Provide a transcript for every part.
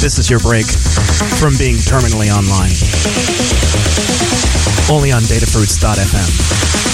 This is your break from being terminally online. Only on datafruits.fm.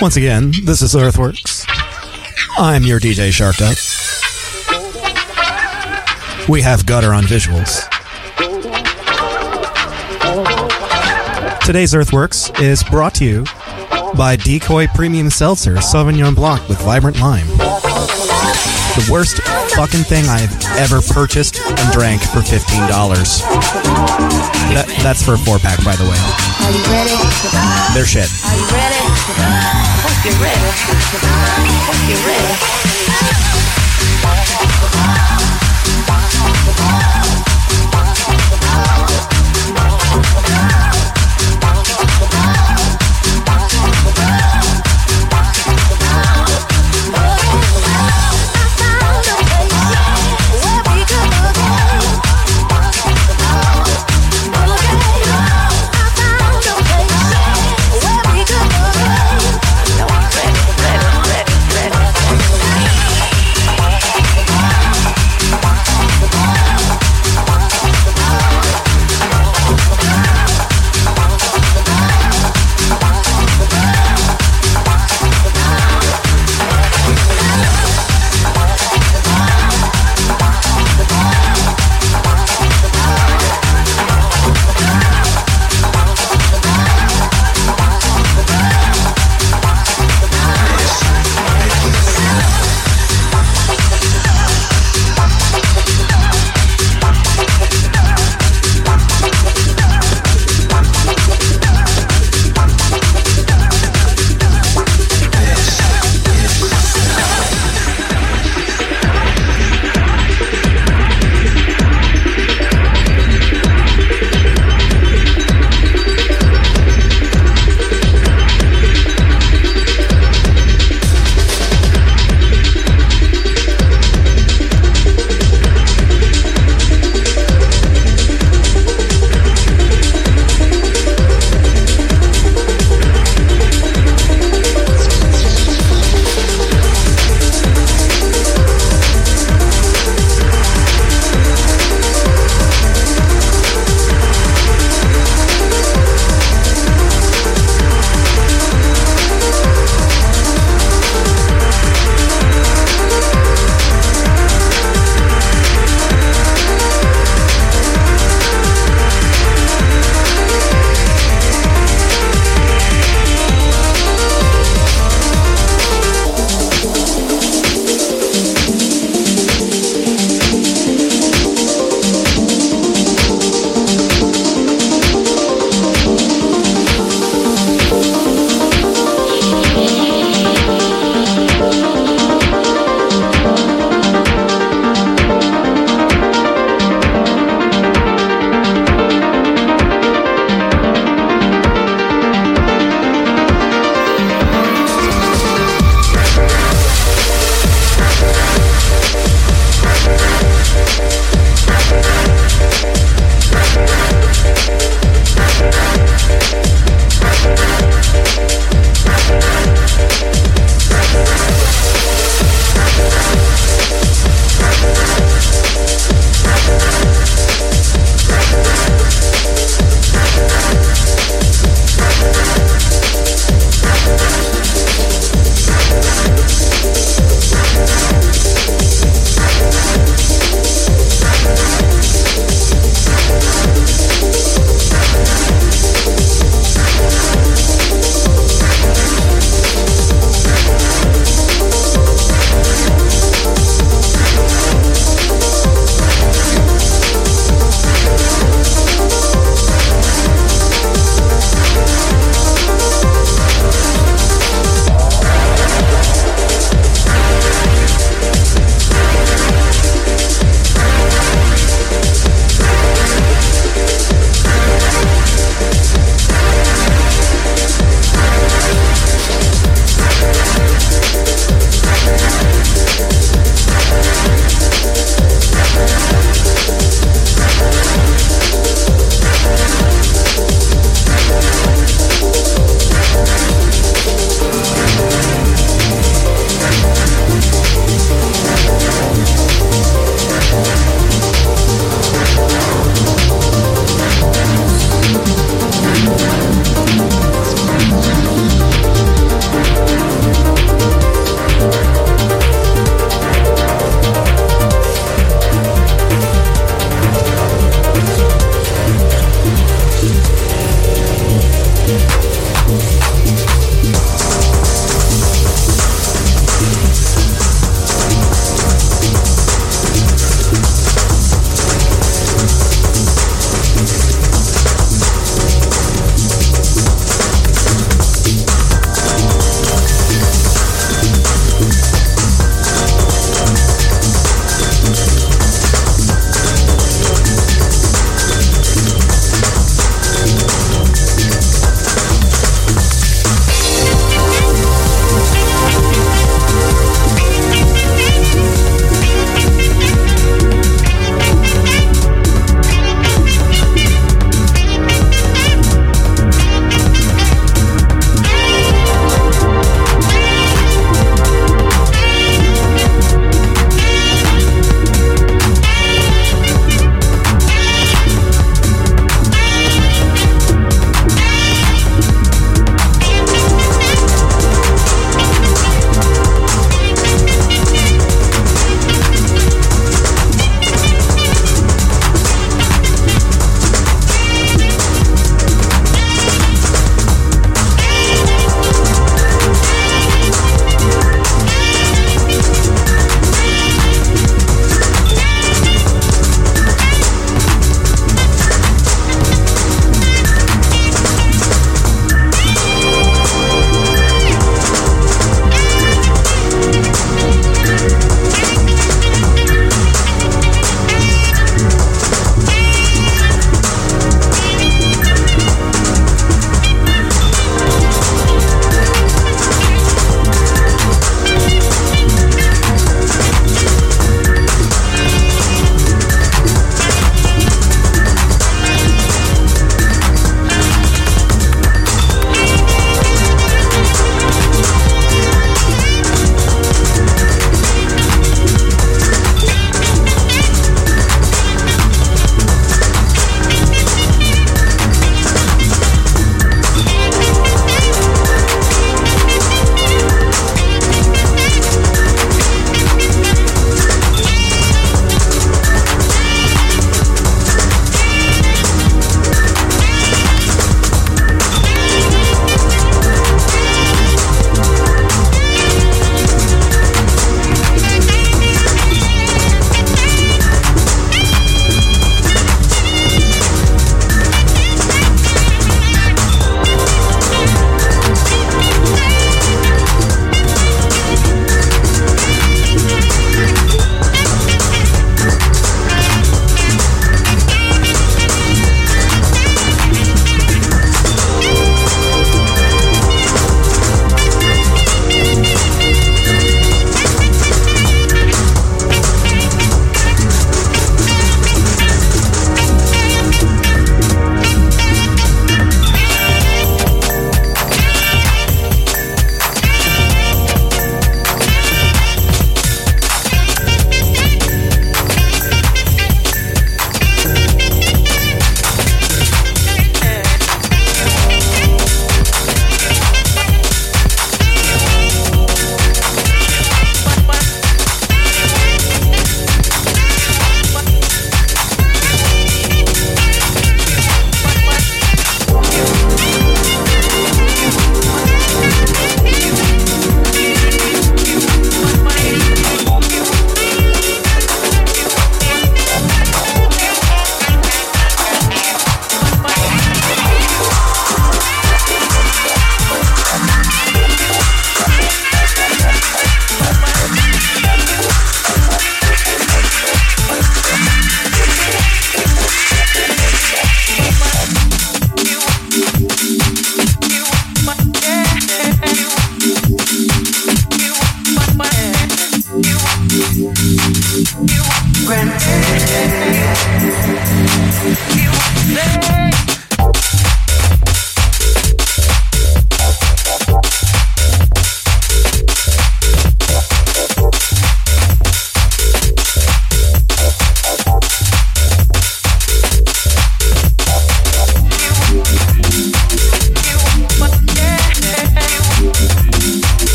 Once again, this is Earthworks. I'm your DJ Shark Duck. We have Gutter on visuals. Today's Earthworks is brought to you by Decoy Premium Seltzer Sauvignon Blanc with Vibrant Lime. The worst fucking thing I've ever purchased and drank for $15. That, that's for a four pack, by the way. Are you ready? They're shit. Hope you're ready. Hope you're Shout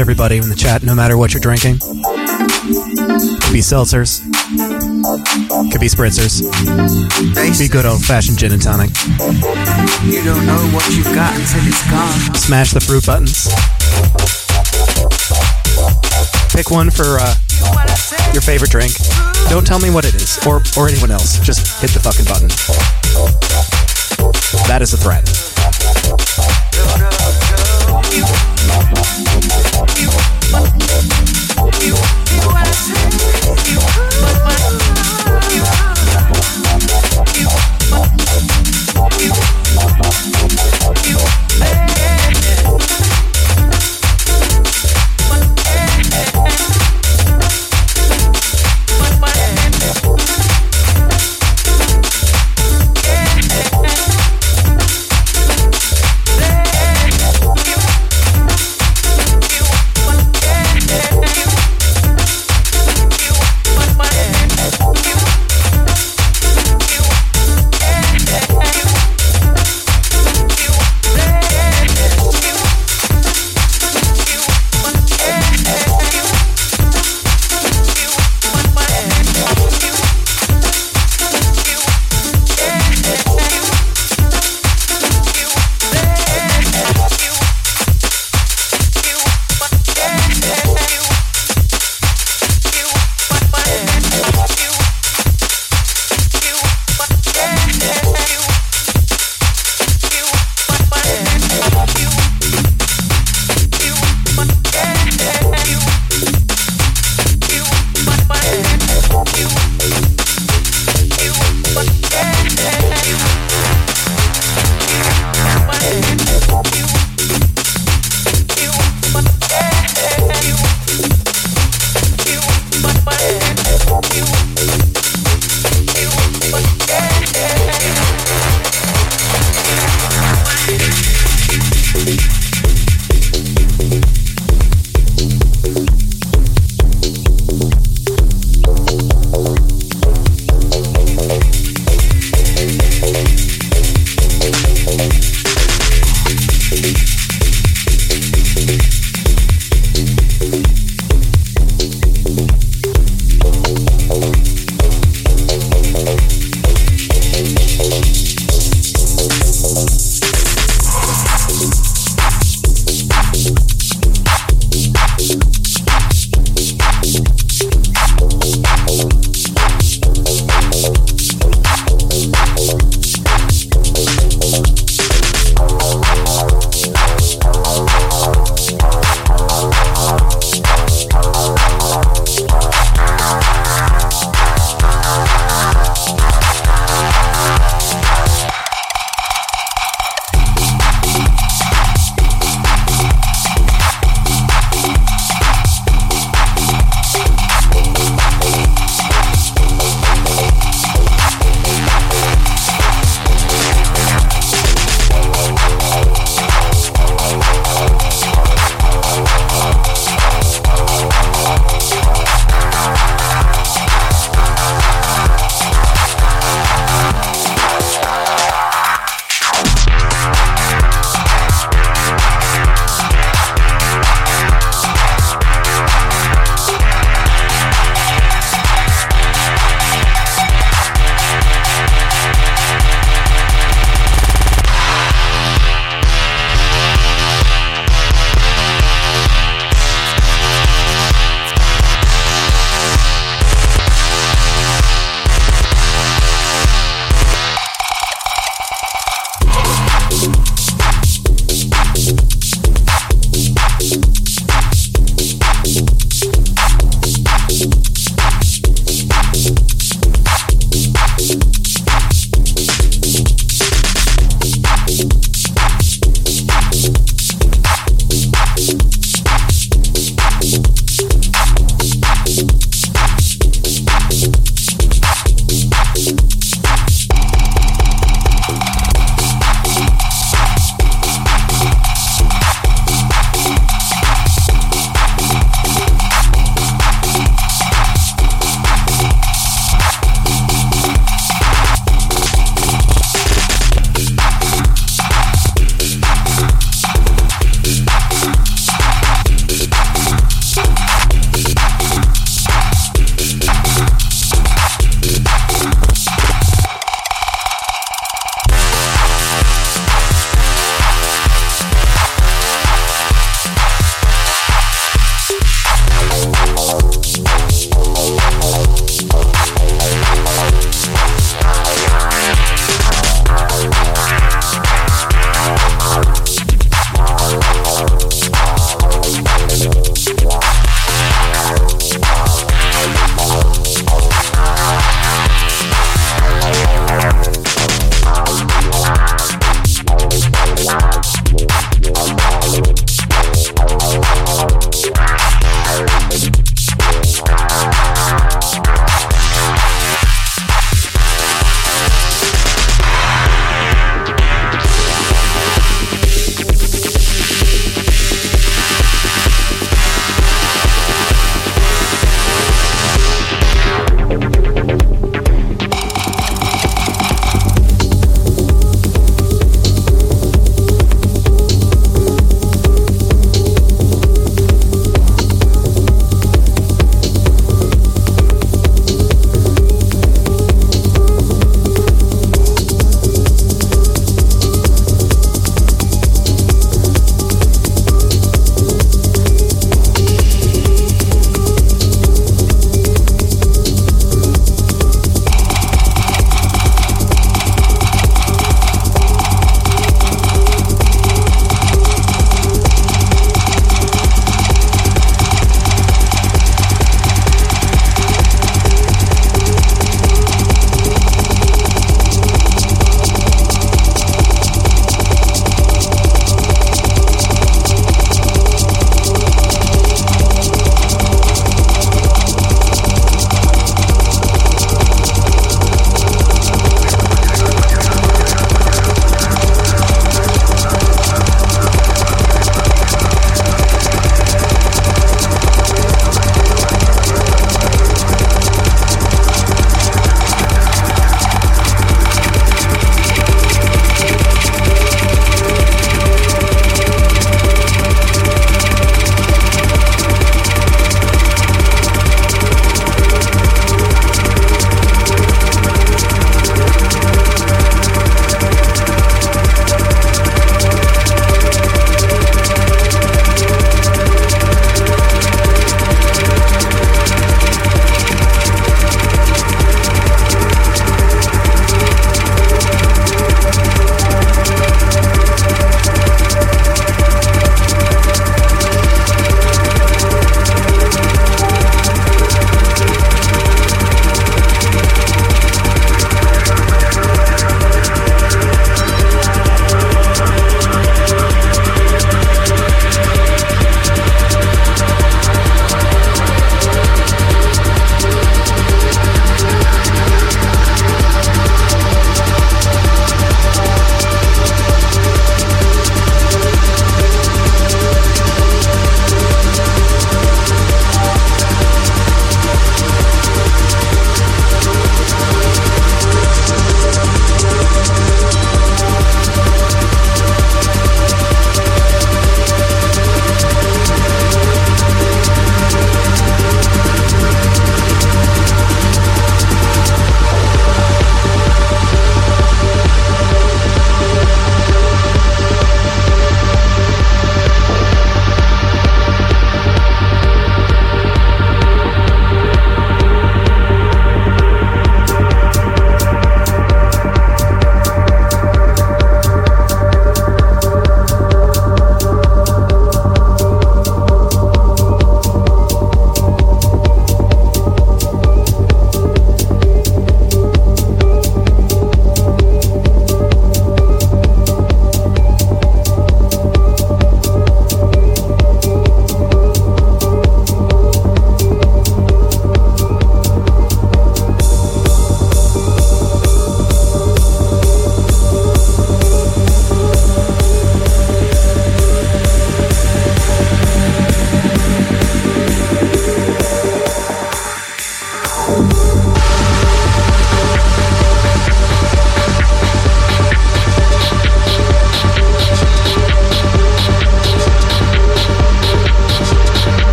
everybody in the chat, no matter what you're drinking. Could be seltzers, could be spritzers, be good old fashioned gin and tonic. You don't know what you've got until it's gone. Smash the fruit buttons. Pick one for uh, your favorite drink. Don't tell me what it is, or, or anyone else. Just hit the fucking button. That is a threat.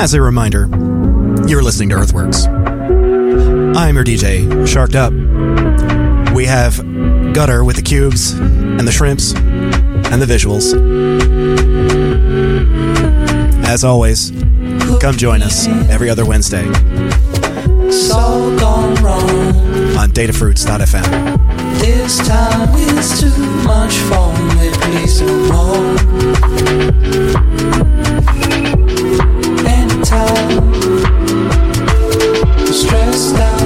As a reminder, you're listening to Earthworks. I'm your DJ, Sharked Up. We have Gutter with the cubes and the shrimps and the visuals. As always, come join us every other Wednesday on datafruits.fm. This time is too much for me, please no I'm stressed out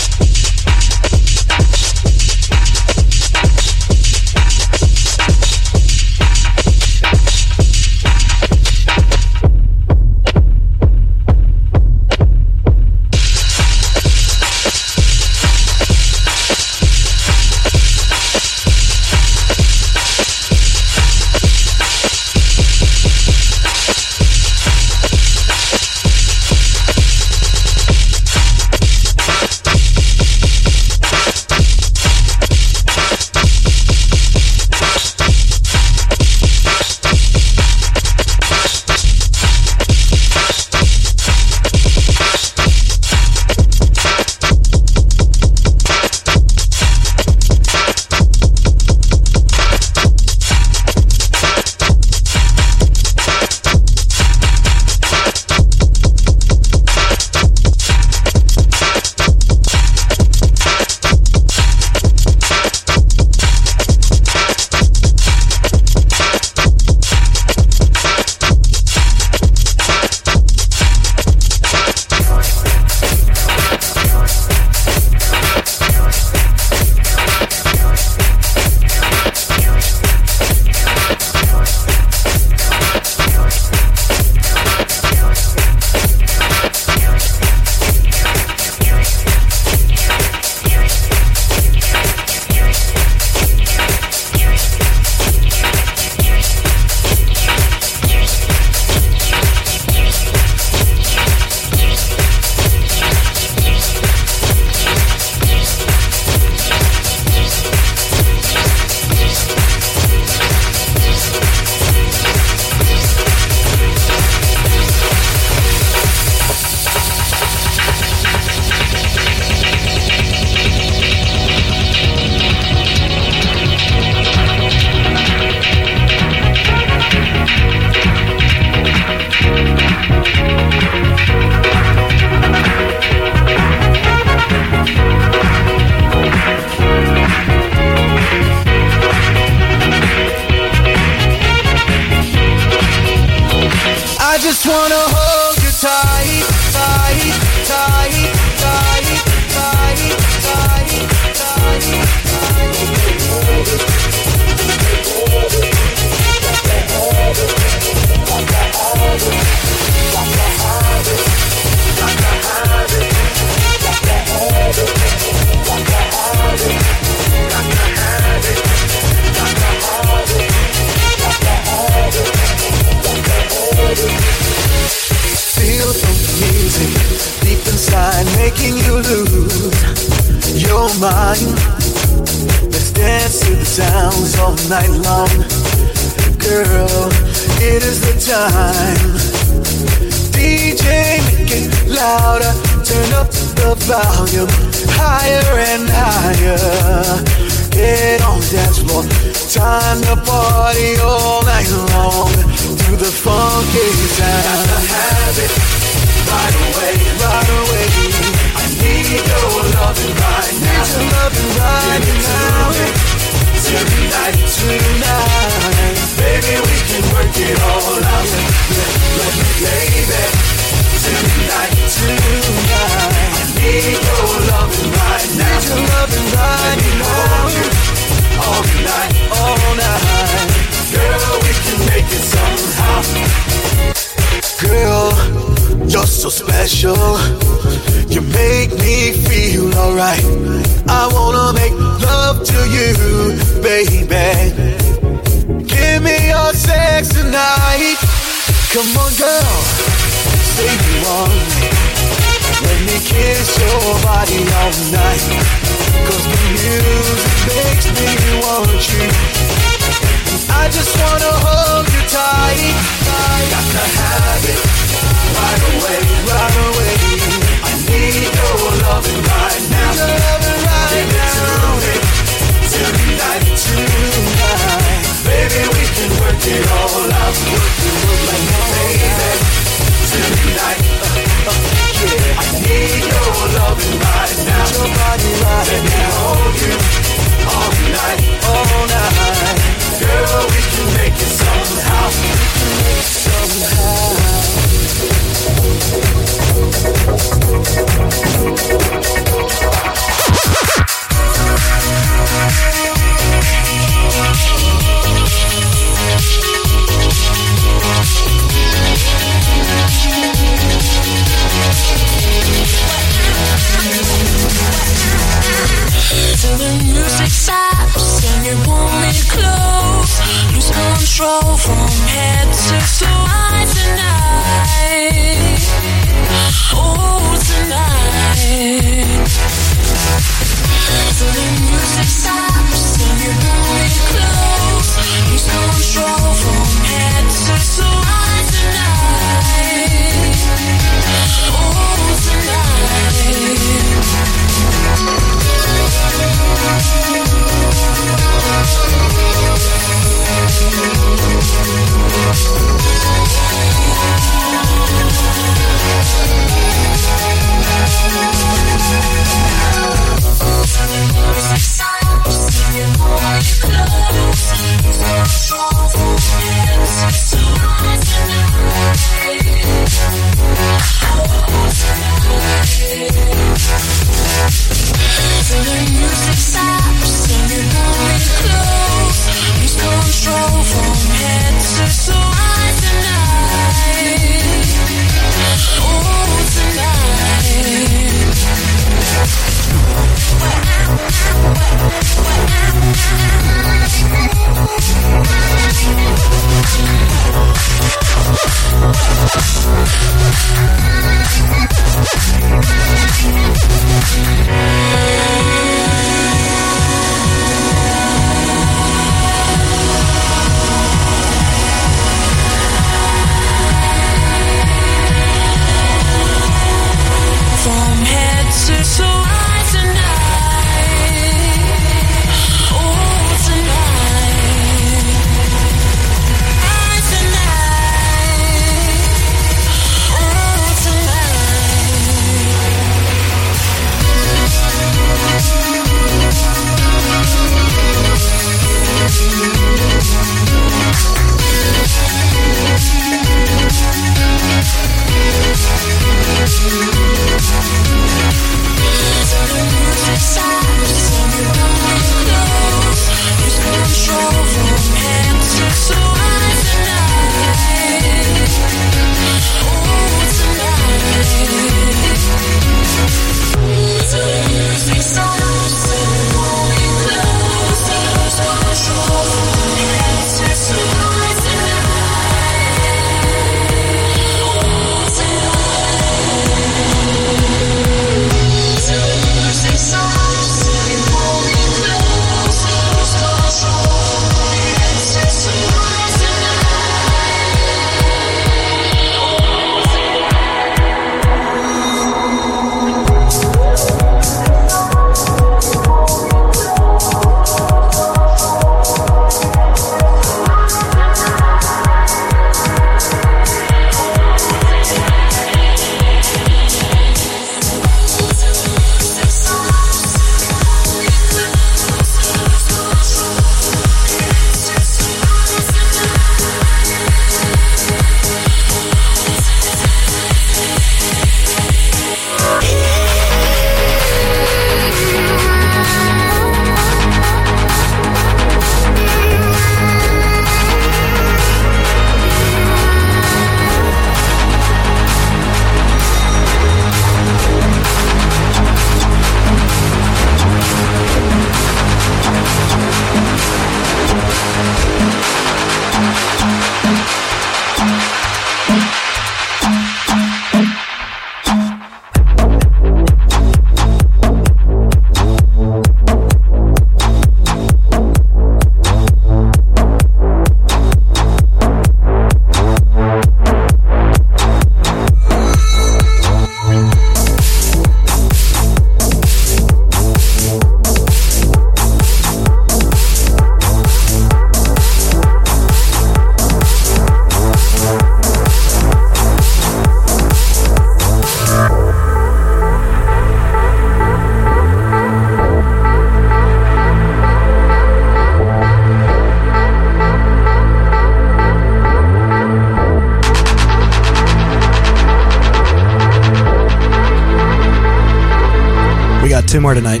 two more tonight.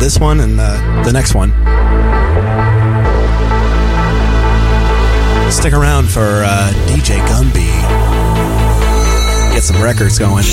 This one and uh, the next one. Stick around for uh, DJ Gumby. Get some records going.